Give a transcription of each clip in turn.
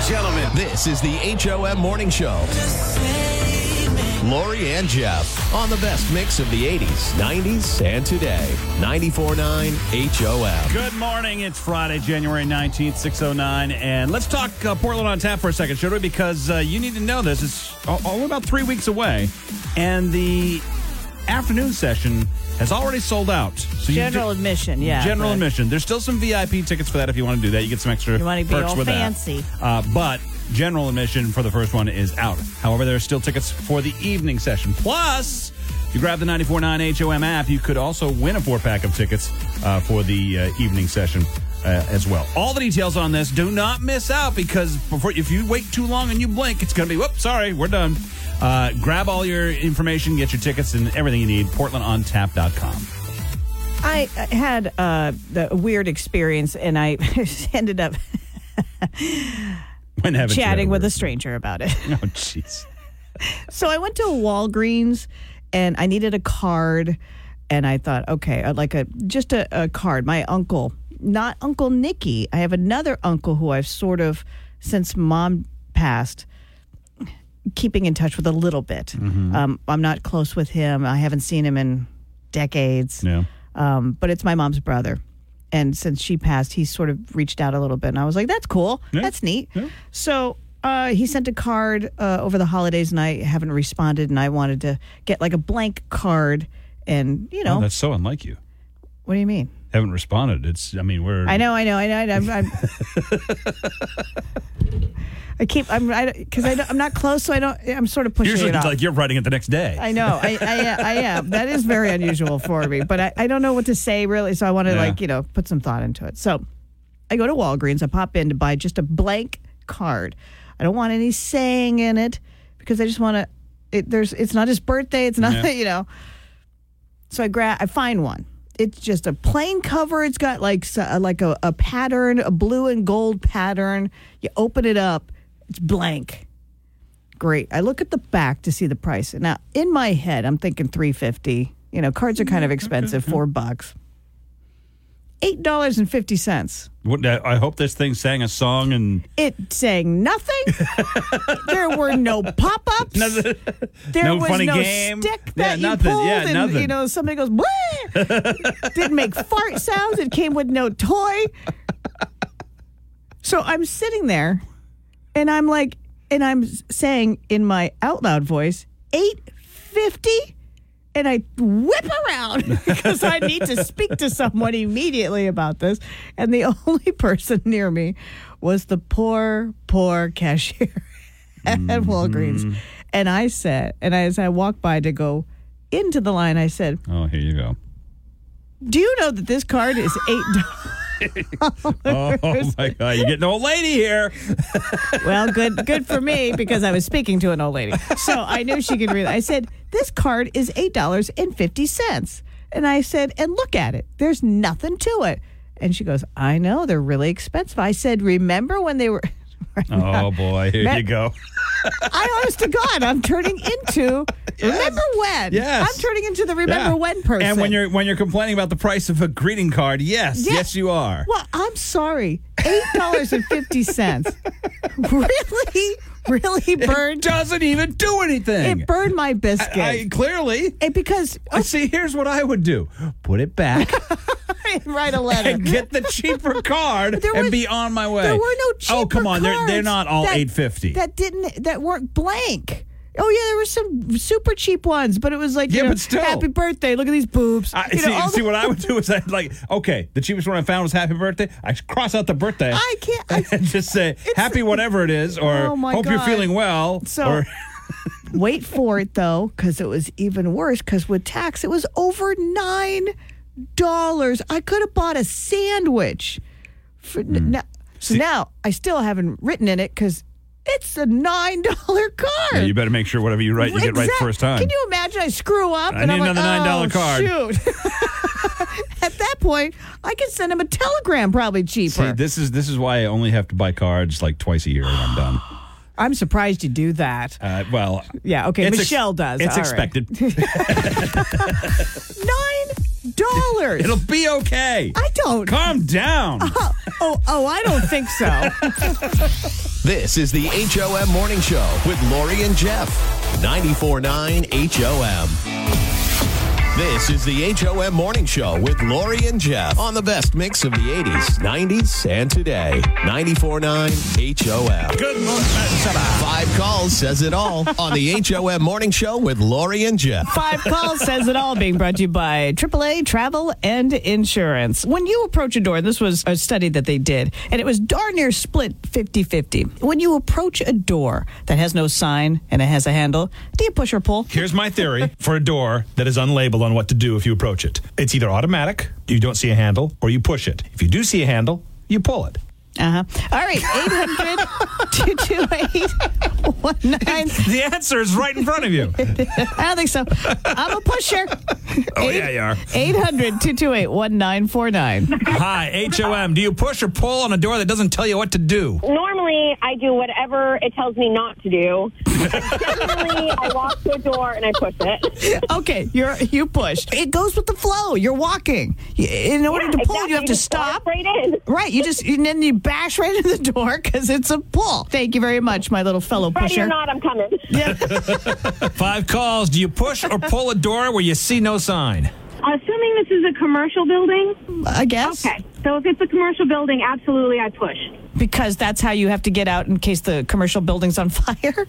and gentlemen, This is the HOM Morning Show. Lori and Jeff on the best mix of the 80s, 90s, and today. 94.9 HOM. Good morning. It's Friday, January 19th, 609. And let's talk uh, Portland on tap for a second, should we? Because uh, you need to know this. It's o- only about three weeks away. And the afternoon session has already sold out. So you General admission, yeah. General admission. There's still some VIP tickets for that if you want to do that. You get some extra You wanna be perks all with fancy. that. Uh, but general admission for the first one is out. However, there are still tickets for the evening session. Plus, if you grab the 94.9 HOM app, you could also win a four pack of tickets uh, for the uh, evening session. Uh, as well. All the details on this. Do not miss out because before, if you wait too long and you blink, it's going to be, whoops, sorry, we're done. Uh, grab all your information, get your tickets, and everything you need. PortlandOnTap.com. I I had uh, the a weird experience, and I ended up When chatting with a stranger about it. Oh, jeez. So I went to Walgreens, and I needed a card, and I thought, okay, I'd like a just a, a card. My uncle, not Uncle Nicky, I have another uncle who I've sort of since mom passed. Keeping in touch with a little bit. Mm-hmm. Um, I'm not close with him. I haven't seen him in decades. Yeah. um, but it's my mom's brother. And since she passed, he sort of reached out a little bit. And I was like, that's cool. Yeah. That's neat. Yeah. So uh, he sent a card uh, over the holidays, and I haven't responded. And I wanted to get like a blank card. And, you know, Oh, that's so unlike you. what do you mean? Haven't responded. It's. I mean, we're. I know, I know, I know. I'm, I'm, I keep, I'm, I, because I, I'm not close, so I don't, I'm sort of pushing Usually, it it's off. like you're writing it the next day. I know. I, I, I am. That is very unusual for me, but I, I don't know what to say really. So I want to Yeah. like, you know, put some thought into it. So I go to Walgreens. I pop in to buy just a blank card. I don't want any saying in it because I just want to, it, there's, it's not his birthday. It's not, Yeah. you know. So I grab, I find one. It's just a plain cover. It's got like uh, like a, a pattern, a blue and gold pattern. You open it up, it's blank great. I look at the back to see the price. Now, in my head, I'm thinking 350. You know, cards are kind of expensive, 4 bucks. $8.50. I I hope this thing sang a song and It sang nothing. there were no pop-ups. Nothing- There no was funny no game. stick Yeah, that you nothing. pulled, Yeah, and nothing. you know somebody goes. Didn't make fart sounds. It came with no toy. So I'm sitting there, and I'm like, and I'm saying in my out loud voice, eight fifty, and I whip around because I need to speak to someone immediately about this, and the only person near me was the poor, poor cashier at mm-hmm. Walgreens. And I said, and as I walked by to go into the line, I said, oh, here you go. Do you know that this card is eight dollars? oh my God, you're getting an old lady here. Well, good good for me because I was speaking to an old lady. So I knew she could read. I said, This card is eight dollars and fifty cents. And I said, and look at it. There's nothing to it. And she goes, I know, they're really expensive. I said, Remember when they were Oh boy, here you go. I honest to God, I'm turning into remember when? Yes. I'm turning into the remember Yeah. when person. And when you're when you're complaining about the price of a greeting card, yes, Yeah. yes, you are. Well, I'm sorry. Eight dollars and fifty cents. Really, really It burned. doesn't even do anything. It burned my biscuit. I, I- clearly. And because I oh. see. Here's what I would do: put it back write a letter. and get the cheaper card There and be on my way. There were no cheaper Oh come on, they're they're not all eight fifty. That didn't that weren't blank. Oh yeah, there were some super cheap ones, but it was like, Yeah, know, but still. happy birthday. Look at these boobs. I, You see, all see the- what I would do is I'd like, okay, the cheapest one I found was Happy Birthday. I cross out the birthday. I can't- I- and just say Happy whatever it is, or Oh, Hope you're feeling well. So- or Wait for it though, because it was even worse. Because with tax, it was over nine dollars. I could have bought a sandwich. For, Hmm. now, so now I still haven't written in it because it's a nine dollar card. Yeah, you better make sure whatever you write, you get right the first time. Can you imagine I screw up I and need I'm like, another $9 oh, card." Shoot. At that point, I can send him a telegram, probably cheaper. See, this is this is why I only have to buy cards like twice a year and I'm done. I'm surprised you do that. Uh, well, Yeah, okay. it's ex- Michelle does. It's All right. expected. Nine dollars. It'll be okay. I don't. Calm down. Uh, oh, oh, I don't think so. This is the HOM Morning Show with Lori and Jeff. 94.9 HOM. This is the HOM Morning Show with Lori and Jeff on the best mix of the 80s, 90s, and today. 94.9 HOM. Good morning. Five calls says it all on the HOM Morning Show with Lori and Jeff. Five calls says it all. Being brought to you by AAA Travel and Insurance. When you approach a door, this was a study that they did, and it was darn near split 50 50. When you approach a door that has no sign and it has a handle, do you push or pull? Here's my theory for a door that is unlabeled on what to do if you approach it. It's either automatic, you don't see a handle, or you push it. If you do see a handle, you pull it. Uh huh. All right, 800 228 The answer is right in front of you. I don't think so. I'm a pusher. Oh, yeah, you are. 800 228 1949. Hi, HOM. Do you push or pull on a door that doesn't tell you what to do? Normally, I do whatever it tells me not to do. Definitely, I walk to a door and I push it. Okay, you're you push. It goes with the flow. You're walking. In order to pull, Exactly, you have to just stop. Right in. Right, you just and then you bash right into the door because it's a pull. Thank you very much, my little fellow Ready pusher. or not, I'm coming. Yeah. Five calls. Do you push or pull a door where you see no sign? Assuming this is a commercial building, I guess. okay. So if it's a commercial building, absolutely I push. Because that's how you have to get out in case the commercial building's on fire.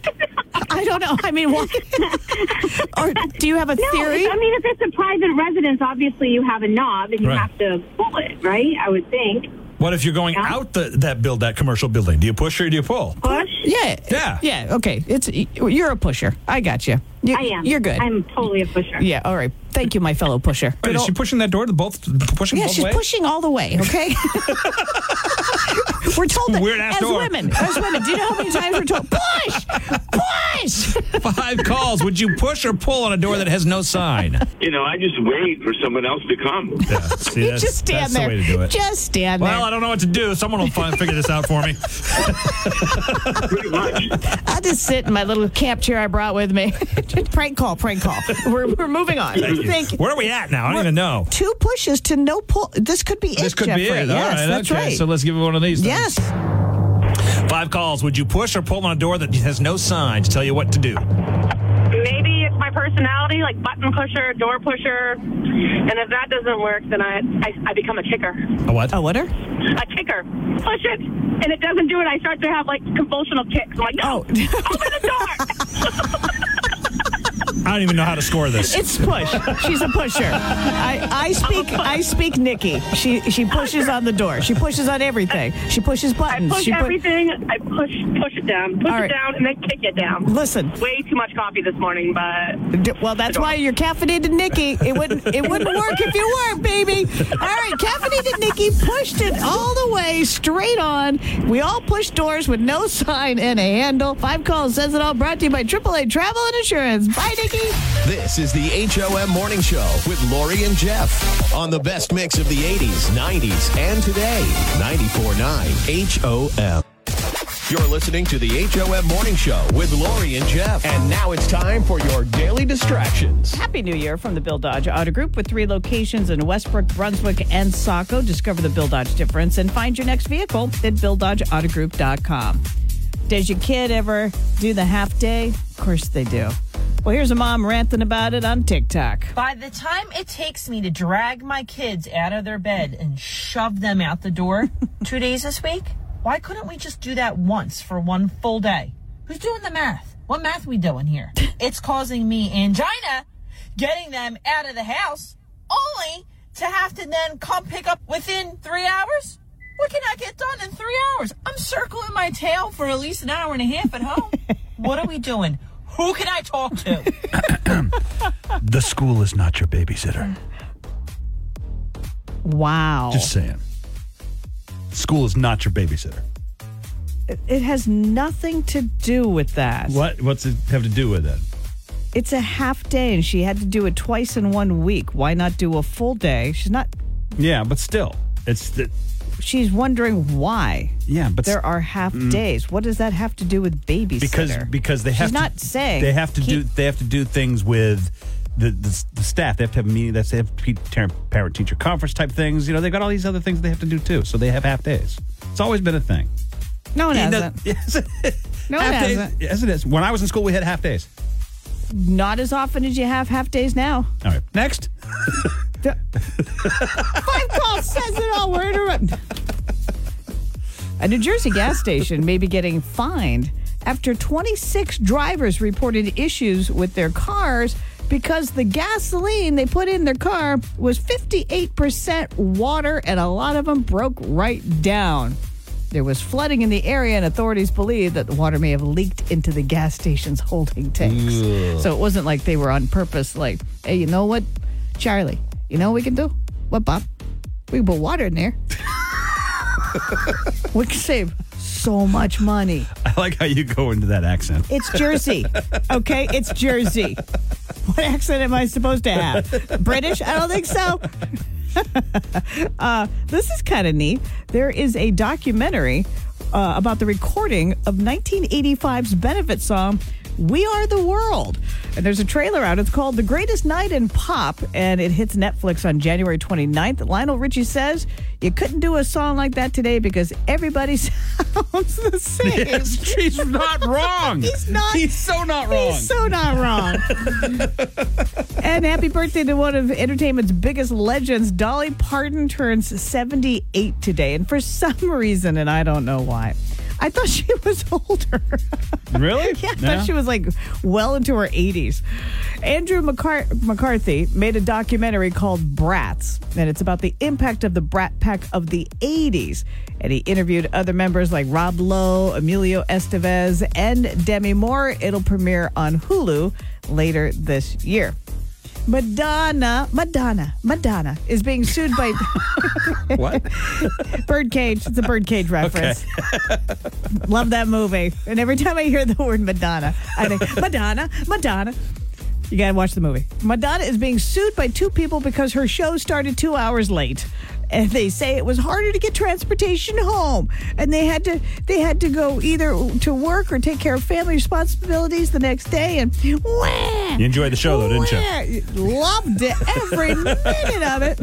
I don't know. I mean, why? or do you have a No, theory? if- I mean, if it's a private residence, obviously you have a knob and you Right. have to pull it, right? I would think. What if you're going Yeah. out the, that build that commercial building? Do you push or do you pull? Push? yeah. Yeah. Yeah. Okay. It's you're a pusher. I got you. You I am. You're good. I'm totally a pusher. yeah. All right. Thank you, my fellow pusher. Wait, Good is ol- she pushing that door to both pushing Yeah, both she's ways? pushing all the way. Okay. we're told that Weird-ass as door. women, as women. Do you know how many times we're told push, push? Five calls. Would you push or pull on a door that has no sign? You know, I just wait for someone else to come. Yeah, see, You just stand that's there. the way to do it. Just stand there. Well, I don't know what to do. Someone will find, figure this out for me. Pretty much. I'll just sit in my little camp chair I brought with me. prank call, prank call. We're, we're moving on. Thank you. Where are we at now? I don't even know. Two pushes to no pull. This could be it. This it, could Jeffrey. be it. Yes, right, that's okay. right. So let's give it one of these. then. yes. Five calls. Would you push or pull on a door that has no sign to tell you what to do? Maybe it's my personality, like button pusher, door pusher. And if that doesn't work, then I, I, I become a kicker. A what? A water? A kicker. Push it. And it doesn't do it. I start to have like convulsional kicks. I'm like, no, Oh. open the door. I don't even know how to score this. It's push. She's a pusher. I, I speak I speak Nikki. She she pushes on the door. She pushes on everything. She pushes buttons. I push she pu- everything. I push push it down. Push All right. it down and then kick it down. Listen, Way too much coffee this morning, but D- Well, that's why you're caffeinated, Nikki. It wouldn't. It wouldn't work if you weren't, baby. All right, caffeinated Nikki pushed it all the way straight on. We all push doors with no sign and a handle. Five calls says it all. Brought to you by AAA Travel and Insurance. Bye, Nikki. This is the HOM Morning Show with Lori and Jeff on the best mix of the 80s, 90s, and today. 94.9 HOM. You're listening to the HOM Morning Show with Lori and Jeff. And now it's time for your daily distractions. Happy New Year from the Bill Dodge Auto Group with three locations in Westbrook, Brunswick, and Saco. Discover the Bill Dodge difference and find your next vehicle at BillDodgeAutoGroup.com. Does your kid ever do the half day? Of course they do. Well, here's a mom ranting about it on TikTok. By the time it takes me to drag my kids out of their bed and shove them out the door two days this week, why couldn't we just do that once for one full day? Who's doing the math? What math we doing here? It's causing me angina getting them out of the house only to have to then come pick up within three hours? What can I get done in three hours? I'm circling my tail for at least an hour and a half at home. what are we doing? Who can I talk to? The school is not your babysitter. Wow. Just saying. School is not your babysitter. it has nothing to do with that. What? What's it have to do with it? It's a half day and she had to do it twice in one week. Why not do a full day? She's not, Yeah, but still, it's the she's wondering why. yeah, but There are half mm-hmm. days. What does that have to do with babysitter? because because they have She's to, not saying they have to do they have to do things with the, the the staff they have to have a meeting. That's they have to parent teacher conference type things. You know, they've got all these other things they have to do too. So they have half days. It's always been a thing. No You hasn't. Yes, it- No, it days- hasn't. Yes, it is. When I was in school, we had half days. Not as often as you have half days now. All right, next. Five calls says it all. We're interrupting. A New Jersey gas station may be getting fined after 26 drivers reported issues with their cars because the gasoline they put in their car was 58% water and a lot of them broke right down. There was flooding in the area, and authorities believe that the water may have leaked into the gas station's holding tanks. So it wasn't like they were on purpose, like, hey, you know what, Charlie, you know what we can do? What, Bob? We can put water in there. we can save so much money. I like how you go into that accent. It's Jersey. Okay? It's Jersey. What accent am I supposed to have? British? I don't think so. uh, this is kind of neat. There is a documentary uh, about the recording of 1985's benefit song. We Are the World. And there's a trailer out. It's called The Greatest Night in Pop, and it hits Netflix on January 29th. Lionel Richie says you couldn't do a song like that today because everybody sounds the same. Yes, he's not wrong. He's not. He's so not wrong. He's so not wrong. and happy birthday to one of entertainment's biggest legends. Dolly Parton turns 78 today. And for some reason, and I don't know why, I thought she was older. Really? yeah, I thought she was like well into her 80s. Andrew McCar- McCarthy made a documentary called Brats, and it's about the impact of the Brat Pack of the 80s. And he interviewed other members like Rob Lowe, Emilio Estevez, and Demi Moore. It'll premiere on Hulu later this year. Madonna, Madonna, Madonna is being sued by What? Birdcage. It's a Birdcage reference. Love that movie. And every time I hear the word Madonna, I think Madonna, Madonna. You gotta watch the movie. Madonna is being sued by two people because her show started two hours late. And they say it was harder to get transportation home, and they had to they had to go either to work or take care of family responsibilities the next day. And wah, You enjoyed the show, though, didn't you? you? Loved it, every minute of it.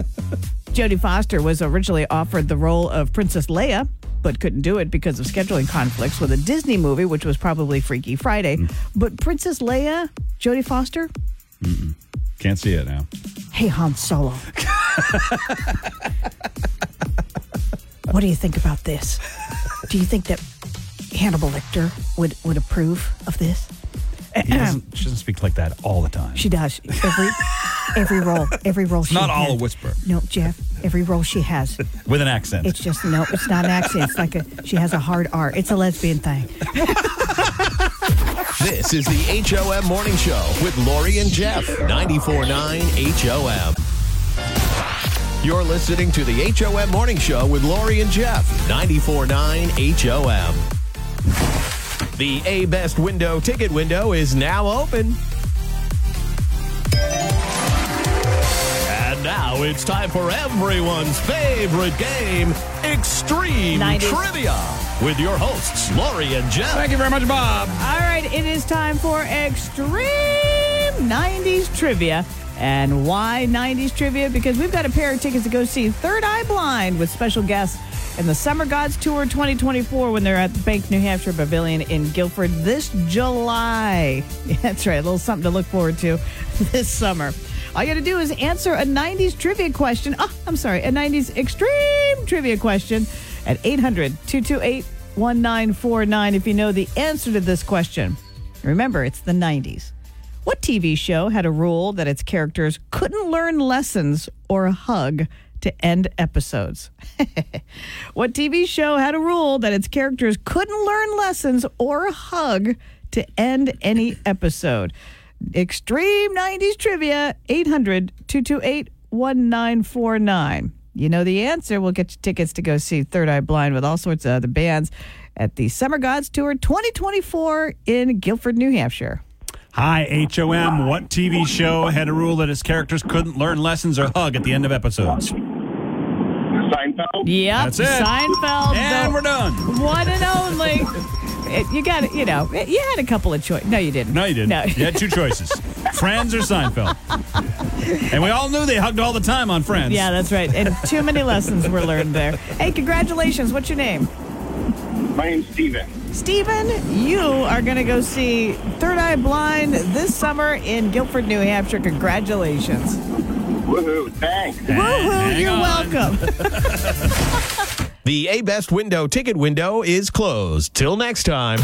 Jodie Foster was originally offered the role of Princess Leia, but couldn't do it because of scheduling conflicts with a Disney movie, which was probably Freaky Friday. Mm. But Princess Leia, Jodie Foster, Can't see it now. hey Han Solo. what do you think about this? Do you think that Hannibal Lecter would, would approve of this? He doesn't, she doesn't speak like that all the time. She does. Every every role, every role she not all has. a whisper. No, Jeff, every role she has. With an accent. It's just no, it's not an accent. It's like a she has a hard R. It's a lesbian thing. This is the HOM Morning Show with Lori and Jeff. 94.9 HOM. You're listening to the HOM Morning Show with Lori and Jeff. 94.9 HOM. The A Best Window ticket window is now open. And now it's time for everyone's favorite game, Extreme 90s. Trivia, with your hosts, Lori and Jeff. Thank you very much, Bob. All right, it is time for extreme 90s trivia. And why 90s trivia? Because we've got a pair of tickets to go see Third Eye Blind with special guests in the Summer Gods Tour 2024 when they're at the Bank New Hampshire Pavilion in Gilford this July. That's right, a little something to look forward to this summer. All you got to do is answer a 90s trivia question. Oh, I'm sorry, a 90s extreme trivia question at 800 228 1949 if you know the answer to this question. Remember, it's the 90s. What TV show had a rule that its characters couldn't learn lessons or hug to end episodes? what TV show had a rule that its characters couldn't learn lessons or hug to end any episode? Extreme 90s trivia, 800 228 1949. You know the answer. We'll get you tickets to go see Third Eye Blind with all sorts of other bands at the Summer Gods Tour 2024 in Gilford, New Hampshire. Hi, HOM. What TV show had a rule that its characters couldn't learn lessons or hug at the end of episodes? Seinfeld? Yep. That's it. Seinfeld. And the we're done. One and only. It- you got it. You know, you had a couple of choices. No, you didn't. No, you didn't. No. You had two choices Friends or Seinfeld? And we all knew they hugged all the time on Friends. Yeah, that's right. And too many lessons were learned there. Hey, congratulations. What's your name? My name's Steven. Steven, you are going to go see Third Eye Blind this summer in Gilford, New Hampshire. Congratulations. Woohoo, thanks. Woohoo, hang you're on. welcome. The A Best Window ticket window is closed. Till next time,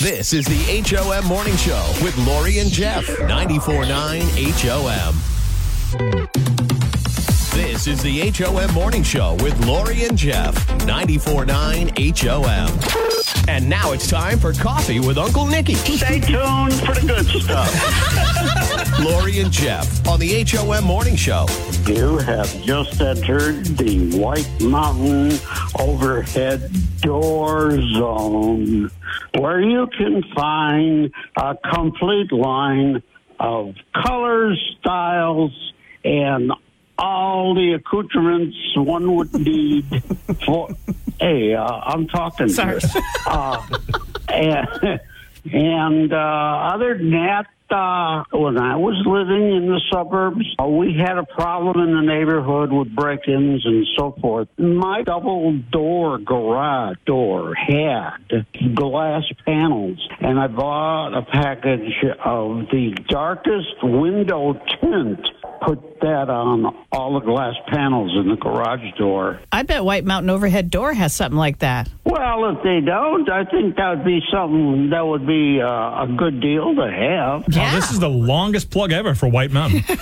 this is the HOM Morning Show with Lori and Jeff. 94.9 HOM. This is the HOM Morning Show with Lori and Jeff. 94.9 HOM. And now it's time for Coffee with Uncle Nicky. Stay tuned for the good stuff. Lori and Jeff on the HOM Morning Show. You have just entered the White Mountain Overhead Door Zone, where you can find a complete line of colors, styles, and all the accoutrements one would need for. Hey, uh, I'm talking. Sorry. here. Uh, and and uh, other than that, uh, when I was living in the suburbs, uh, we had a problem in the neighborhood with break-ins and so forth. My double door garage door had glass panels, and I bought a package of the darkest window tint. Put that on all the glass panels in the garage door. I bet White Mountain Overhead Door has something like that. Well, if they don't, I think that would be something that would be uh, a good deal to have. Oh, this is the longest plug ever for White Mountain.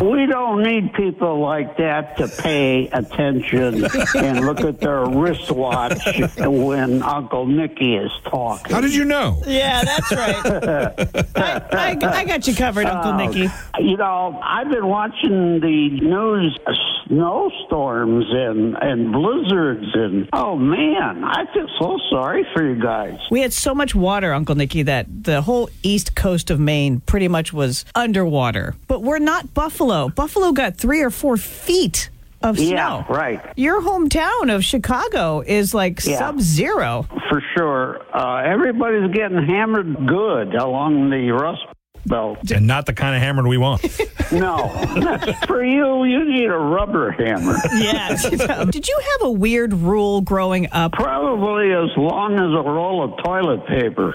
We don't need people like that to pay attention and look at their wristwatch when Uncle Nicky is talking. How did you know? Yeah, that's right. I, I, I got you covered, Uncle Nicky. You know, I've been watching the news, uh, snowstorms and and blizzards, and oh man, I feel so sorry for you guys. We had so much water, Uncle Nicky, that the whole east coast of Maine pretty much was underwater. But we're not Buffalo. Buffalo got three or four feet of snow. Yeah, right. Your hometown of Chicago is like Yeah. sub zero. For sure. Uh, everybody's getting hammered good along the Rust Belt. And not the kind of hammer we want. No, for you, you need a rubber hammer. Yes. Did you have a weird rule growing up? Probably as long as a roll of toilet paper.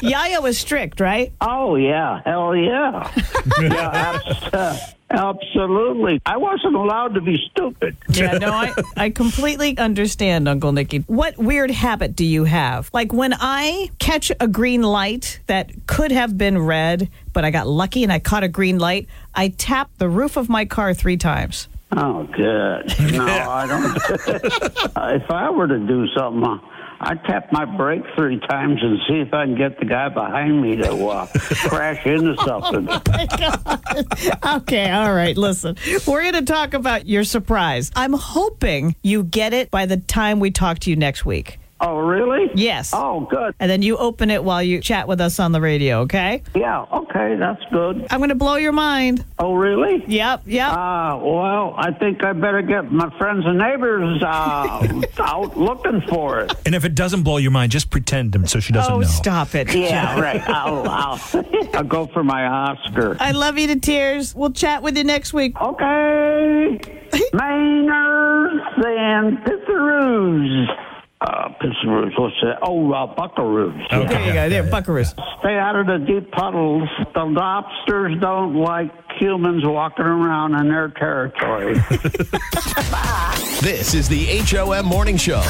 Yaya was strict, right? Oh, yeah. Hell yeah. yeah, abs- uh, absolutely. I wasn't allowed to be stupid. Yeah, no, I, I completely understand, Uncle Nicky. What weird habit do you have? Like when I catch a green light that could have been red, but I got lucky and I caught a green light, I tap the roof of my car three times. Oh, good. No, I don't. if I were to do something, I'd tap my brake three times and see if I can get the guy behind me to uh, crash into something. Okay, all right, listen. We're going to talk about your surprise. I'm hoping you get it by the time we talk to you next week. Oh, really? Yes. Oh, good. And then you open it while you chat with us on the radio, okay? Yeah, okay, that's good. I'm going to blow your mind. Oh, really? Yep, yep. Uh, well, I think I better get my friends and neighbors uh, out looking for it. and if it doesn't blow your mind, just pretend them so she doesn't oh, know. stop it. Yeah, right. I'll, I'll, I'll go for my Oscar. I love you to tears. We'll chat with you next week. Okay. Mainers and Pitharoos. Uh, Pitharoos, what's that? Oh, uh, Buckaroos. Okay. There you go. There, Buckaroos. Stay out of the deep puddles. The lobsters don't like humans walking around in their territory. This is the HOM Morning Show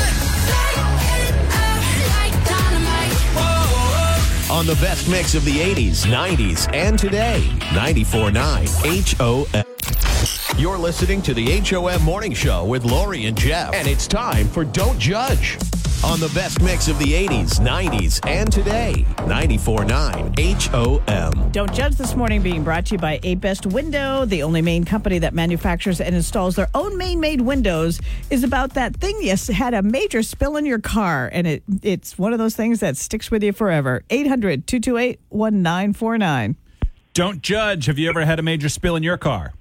on the best mix of the 80s, 90s, and today. 94.9 HOM. You're listening to the HOM Morning Show with Lori and Jeff. And it's time for Don't Judge on the best mix of the 80s, 90s, and today. 94.9 HOM. Don't Judge this morning being brought to you by A Best Window, the only Maine company that manufactures and installs their own Maine made windows, is about that thing you had a major spill in your car, and it it's one of those things that sticks with you forever. 800 228 1949. Don't judge. Have you ever had a major spill in your car?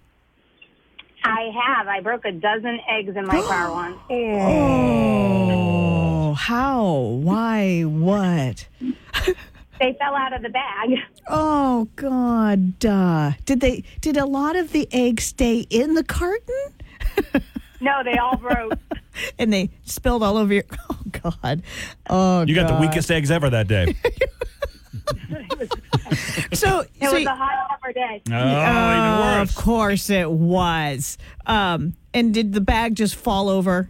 I have. I broke a dozen eggs in my car once. Oh, how? Why? What? They fell out of the bag. Oh God! Uh, did they? Did a lot of the eggs stay in the carton? No, they all broke. and they spilled all over your. Oh God! Oh, You got the weakest eggs ever that day. So It so was you- a hot summer day. Oh, Oh, Of course it was. Um, and did the bag just fall over?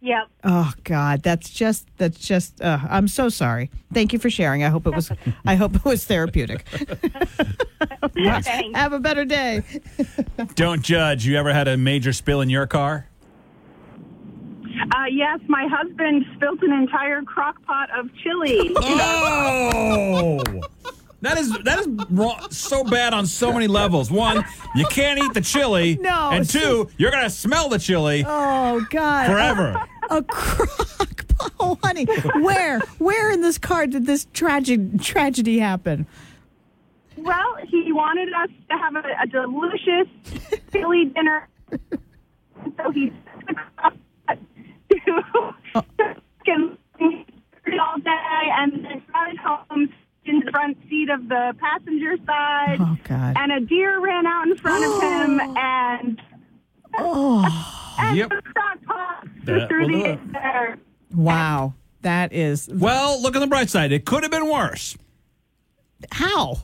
Yep. Oh God, that's just that's just. Uh, I'm so sorry. Thank you for sharing. I hope it was. I hope it was therapeutic. Thanks. Have a better day. Don't judge. You ever had a major spill in your car? Uh, yes, my husband spilt an entire crock pot of chili. Oh, that is that is wrong, so bad on so many levels. One, you can't eat the chili, No, and two, you're gonna smell the chili Oh God. forever. A, a crock pot. Oh, honey, where where in this car did this tragic tragedy happen? well, he wanted us to have a, a delicious chili dinner, so he took the crock pot to and all day, and then brought home in the front seat of the passenger side. Oh God. and a deer ran out in front of him and oh. and Yep. the crock pot That through the air. Wow. That is Well, look on the bright side. It could have been worse. How.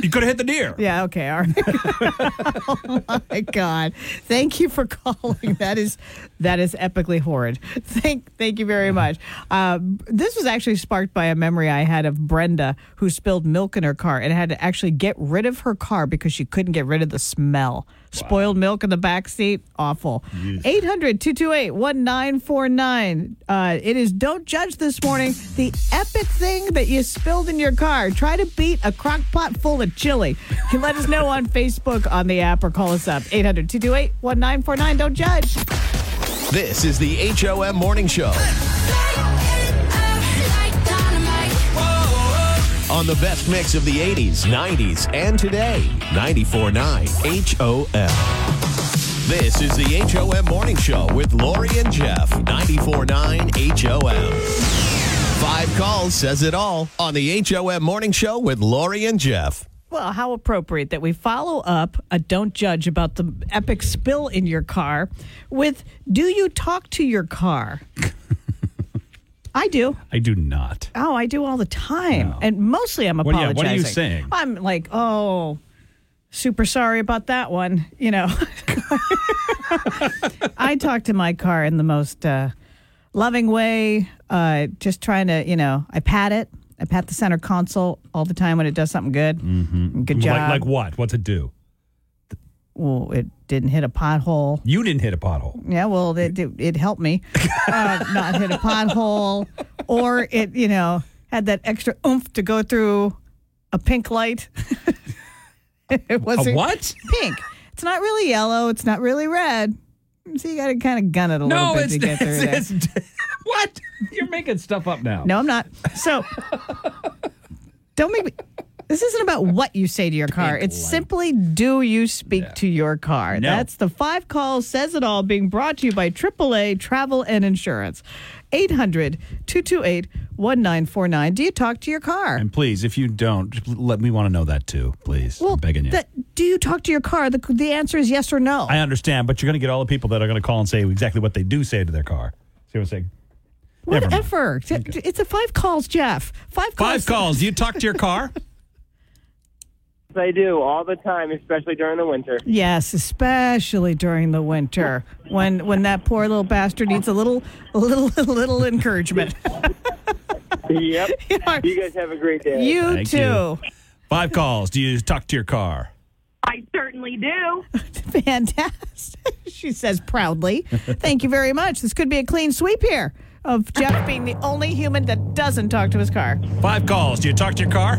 You could have hit the deer. Yeah, okay. All right. oh my God. Thank you for calling. That is that is epically horrid. Thank thank you very much. Um, this was actually sparked by a memory I had of Brenda who spilled milk in her car and had to actually get rid of her car because she couldn't get rid of the smell. Spoiled milk in the back seat, awful. 800-228-1949. Uh, it is Don't Judge this morning. The epic thing that you spilled in your car. Try to beat a crock pot full of chili. You can let us know on Facebook, on the app, or call us up. 800-228-1949. Don't judge. This is the HOM Morning Show on the best mix of the 80s, 90s, and today. 94.9 HOM. This is the HOM Morning Show with Lori and Jeff. 94.9 HOM. Five calls says it all on the HOM Morning Show with Lori and Jeff. Well, how appropriate that we follow up a don't judge about the epic spill in your car with do you talk to your car? I do. I do not. Oh, I do all the time. No. And mostly I'm yeah, apologizing. what are you saying? I'm like, oh, super sorry about that one. You know, I talk to my car in the most uh, loving way, uh, just trying to, you know, I pat it. I pat the center console all the time when it does something good. Mm-hmm. Good job. Like, like what? What's it do? Well, it didn't hit a pothole. You didn't hit a pothole. Yeah, well, it, it, it helped me uh, not hit a pothole, or it, you know, had that extra oomph to go through a pink light. it was A what? Pink. It's not really yellow. It's not really red. So you got to kind of gun it a little bit to get through there. it's, it's what? You're making stuff up now. No, I'm not. So don't make me. This isn't about what you say to your car. It's simply do you speak to your car? No. That's the five calls says it all being brought to you by AAA Travel and Insurance. 800 228 1949. Do you talk to your car? And please, if you don't, let me want to know that too, please. I'm begging you. that- do you talk to your car? The, the answer is yes or no. I understand, but you're going to get all the people that are going to call and say exactly what they do say to their car. See what I'm saying? Never mind. Whatever. It's a five calls, Jeff. Five calls. Five calls. Do you talk to your car? I do all the time, especially during the winter. Yes, especially during the winter when when that poor little bastard needs a little a little a little encouragement. Yep. You guys have a great day. You Thank too. you. Five calls. Do you talk to your car? I certainly do. Fantastic. She says proudly. Thank you very much. This could be a clean sweep here of Jeff being the only human that doesn't talk to his car. Five calls. Do you talk to your car?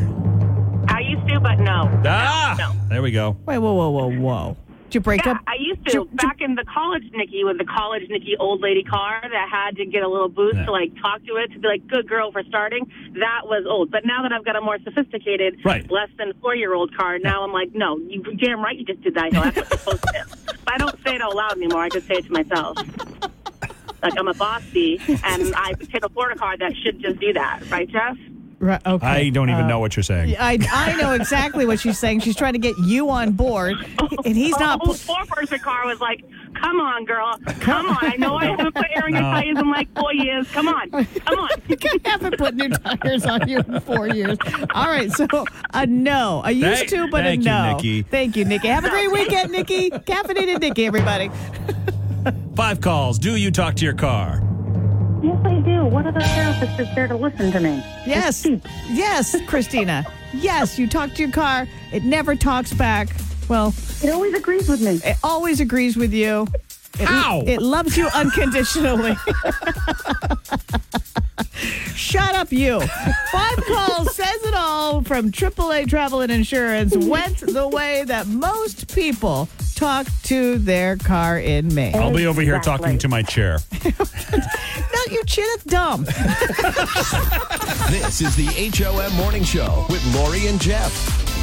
I used to, but no. Ah, No. there we go. Wait, whoa, whoa, whoa, whoa. Did you break Yeah, up? I used to back in the college Nikki with the college Nikki old lady car that had to get a little boost Yeah. to like talk to it to be like good girl for starting. That was old. But now that I've got a more sophisticated, Right. less than four year old car, now I'm like, no, you damn right you just did that. That's what you're supposed to do. But I don't say it out loud anymore. I just say it to myself. Like I'm a bossy and I can afford a car that should just do that, right, Jeff? Right, okay. I don't even Uh, know what you're saying. I, I know exactly what she's saying. She's trying to get you on board, and he's not. The whole four-person car was like, "Come on, girl, come on! I know I haven't put air in your No. tires in like four years. Come on, come on." I haven't put new tires on you in four years. All right, so a no. I used Thank- to, but thank a you. Nikki. Thank you, Nikki. Have a great weekend, Nikki. Caffeinated Nikki, everybody. Five calls. Do you talk to your car? Yes, I do. What other therapist is there to listen to me? Yes, yes, Christina. Yes, you talk to your car. It never talks back. Well, it always agrees with me. It always agrees with you. It, Ow! It loves you unconditionally. Shut up, you. Five calls says it all from AAA Travel and Insurance went the way that most people talk to their car in Maine. I'll be over here talking to my chair. No, your chin dumb. This is the HOM Morning Show with Lori and Jeff.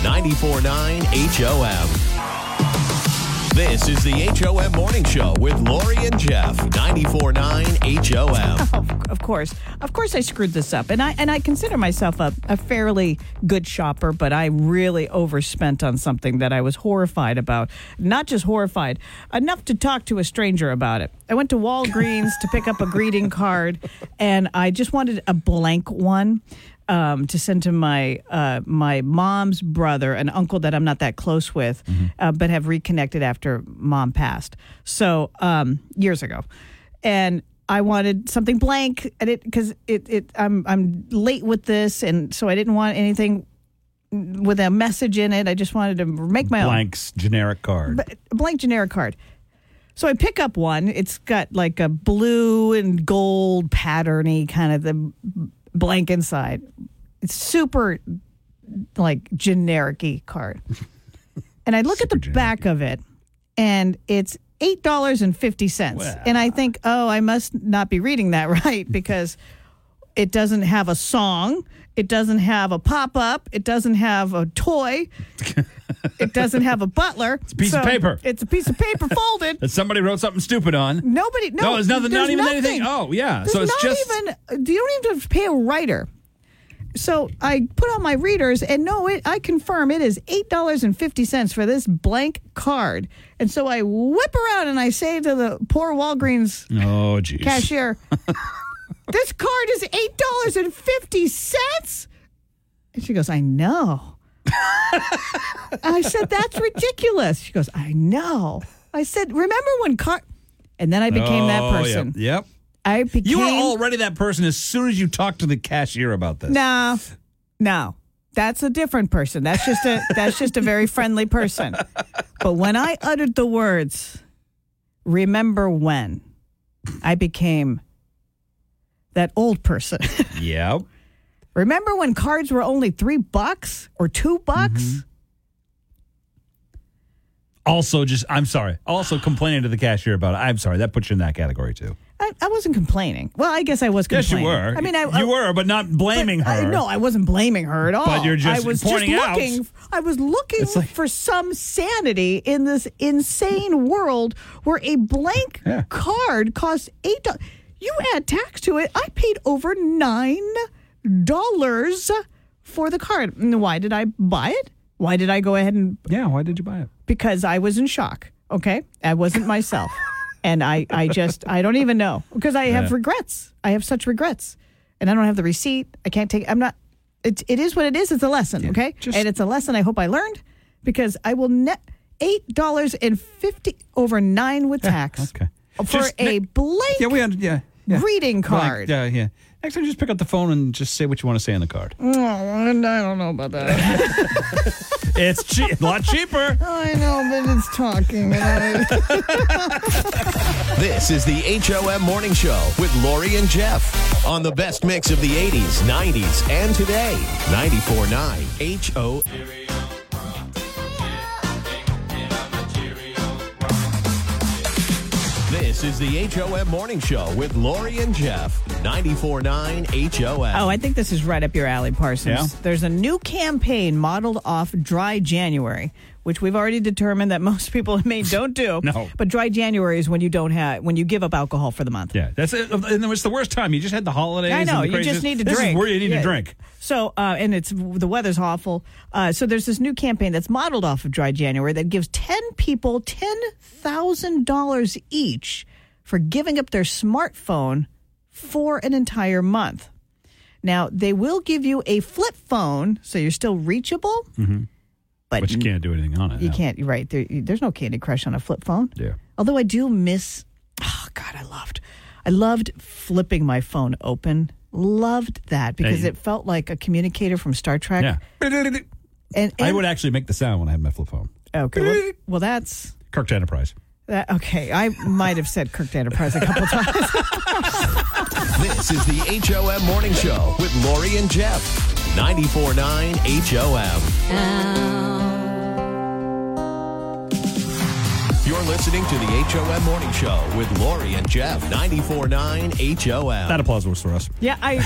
94.9 HOM. This is the HOM Morning Show with Lori and Jeff. 94.9 HOM. of course, of course, I screwed this up, and I and I consider myself a, a fairly good shopper, but I really overspent on something that I was horrified about. Not just horrified, enough to talk to a stranger about it. I went to Walgreens to pick up a greeting card, and I just wanted a blank one. Um, to send to my uh, my mom's brother, an uncle that I'm not that close with, uh, but have reconnected after mom passed. So um, years ago, and I wanted something blank, and it because it, it I'm I'm late with this, and so I didn't want anything with a message in it. I just wanted to make my own Blank's generic card. but blank generic card. So I pick up one. It's got like a blue and gold patterny kind of the blank inside. It's super like generic card. and I look at the back of it and it's eight dollars and fifty cents. And I think, oh, I must not be reading that right because it doesn't have a song. It doesn't have a pop up. It doesn't have a toy. it doesn't have a butler. It's a piece of paper. It's a piece of paper folded. That somebody wrote something stupid on. Nobody. No, No, there's nothing- not even nothing. anything. Oh, yeah. There's So it's not just- even. You don't even have to pay a writer. So I put on my readers, and no, it, I confirm it is eight dollars and fifty cents for this blank card. And so I whip around and I say to the poor Walgreens Oh, jeez. cashier, "This card is $8.50. And she goes, "I know." I said, "That's ridiculous." She goes, "I know." I said, "Remember when card?" And then I became that Oh, person. Yep. yep. I became. You were already that person as soon as you talked to the cashier about this. No, no, that's a different person. That's just a that's just a very friendly person. But when I uttered the words, "Remember when," I became that old person. Yep. Remember when cards were only three bucks or two bucks? Mm-hmm. Also, just I'm sorry. Also complaining to the cashier about it. I'm sorry. That puts you in that category too. I, I wasn't complaining. Well, I guess I was Yes, you complaining. were. I mean, I, you were, but not blaming But I- her. no, I wasn't blaming her at all. But you're just I was pointing just out- looking. I was looking It's like- for some sanity in this insane world where a blank card costs eight dollars. You add tax to it. I paid over nine dollars for the card. Why did I buy it? Why did I go ahead and? Yeah, why did you buy it? Because I was in shock. Okay, I wasn't myself, and I, I just, I don't even know because I have Yeah. regrets. I have such regrets, and I don't have the receipt. I can't take. I'm not. It, it is what it is. It's a lesson. okay, and it's a lesson. I hope I learned because I will net eight dollars and fifty over nine with tax. okay. For Just a blank Yeah, we under, yeah, yeah. greeting Blank, card. Yeah, yeah. Next time, just pick up the phone and just say what you want to say on the card. Oh, and I don't know about that. It's che- a lot cheaper. I know, but it's talking. and I- This is the HOM Morning Show with Lori and Jeff on the best mix of the 80s, 90s, and today. 94.9 HO. This is the HOM Morning Show with Lori and Jeff. 94.9 HOM. Oh, I think this is right up your alley, Parsons. Yeah? There's a new campaign modeled off Dry January, which we've already determined that most people in Maine don't do. No. But dry January is when you don't have when you give up alcohol for the month. Yeah, that's it. And it's the worst time. You just had the holidays. I know. You just need to this drink. Is where you need Yeah. to drink. So, uh, and it's the weather's awful. Uh, so there's this new campaign that's modeled off of Dry January that gives ten people ten thousand dollars each for giving up their smartphone for an entire month. Now they will give you a flip phone, so you're still reachable, Mm-hmm. but, But you can't do anything on it. You no. can't. Right. There, there's no Candy Crush on a flip phone. Yeah. Although I do miss. Oh God, I loved. I loved flipping my phone open. Loved that because Hey. it felt like a communicator from Star Trek. Yeah. And, and I would actually make the sound when I had my flip phone. Okay. Well, well, that's Kirk Enterprise. that. Okay, I might have said Kirk Enterprise a couple times. This is the HOM Morning Show with Lori and Jeff. 94.9 HOM. You're listening to the HOM Morning Show with Lori and Jeff. 94.9 HOM. That applause was for us. yeah, I.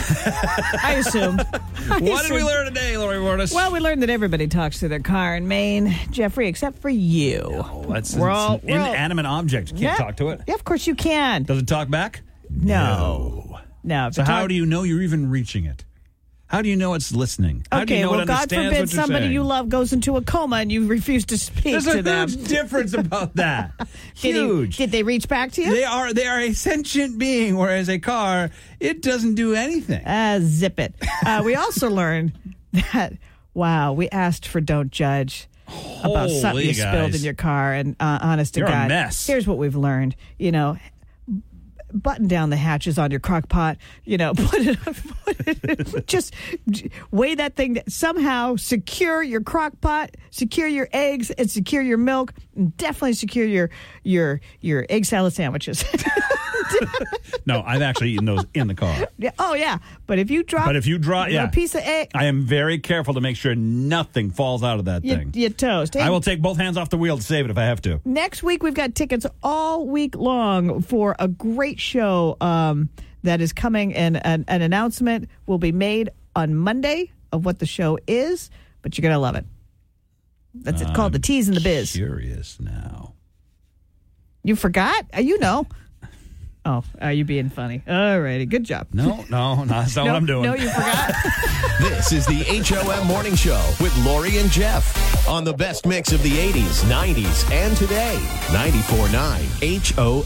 I assume. I What did we learn today, Lori Mortis? Well, we learned that everybody talks to their car in Maine, Jeffrey, except for you. Oh, that's We're it's all- an we're all- inanimate object. You can't Yeah. talk to it. Yeah, of course you can. Does it talk back? No. No. So how do you know you're even reaching it? How do you know it's listening? How do Okay, you know well, God forbid somebody saying? you love goes into a coma and you refuse to speak There's to a huge difference about that. Did, he- huge. did they reach back to you? They are they are a sentient being, whereas a car it doesn't do anything. Uh, zip it. Uh, we also learned that, wow, we asked for don't judge about something Holy you spilled in your car. And uh, honest to You're a God, here's what we've learned. You know, button down the hatches on your crock pot. You know, put it, put it just weigh that thing. that Somehow secure your crock pot, secure your eggs, and secure your milk. And definitely secure your your your egg salad sandwiches. No, I've actually eaten those in the car. Yeah, oh yeah, but if you drop, But if you drop, yeah, a piece of egg, I am very careful to make sure nothing falls out of that you, thing. you toast. Hey, I will take both hands off the wheel to save it if I have to. Next week we've got tickets all week long for a great show um, that is coming, and an, an announcement will be made on Monday of what the show is. But you're gonna love it. That's it. Called the Teas and the Biz. Curious now. You forgot? Uh, You know. Oh, are you being funny? All righty, good job. No, no, no, that's not no, what I'm doing. No, you forgot. This is the HOM Morning Show with Lori and Jeff on the best mix of the 80s, 90s, and today. 94.9 HOM.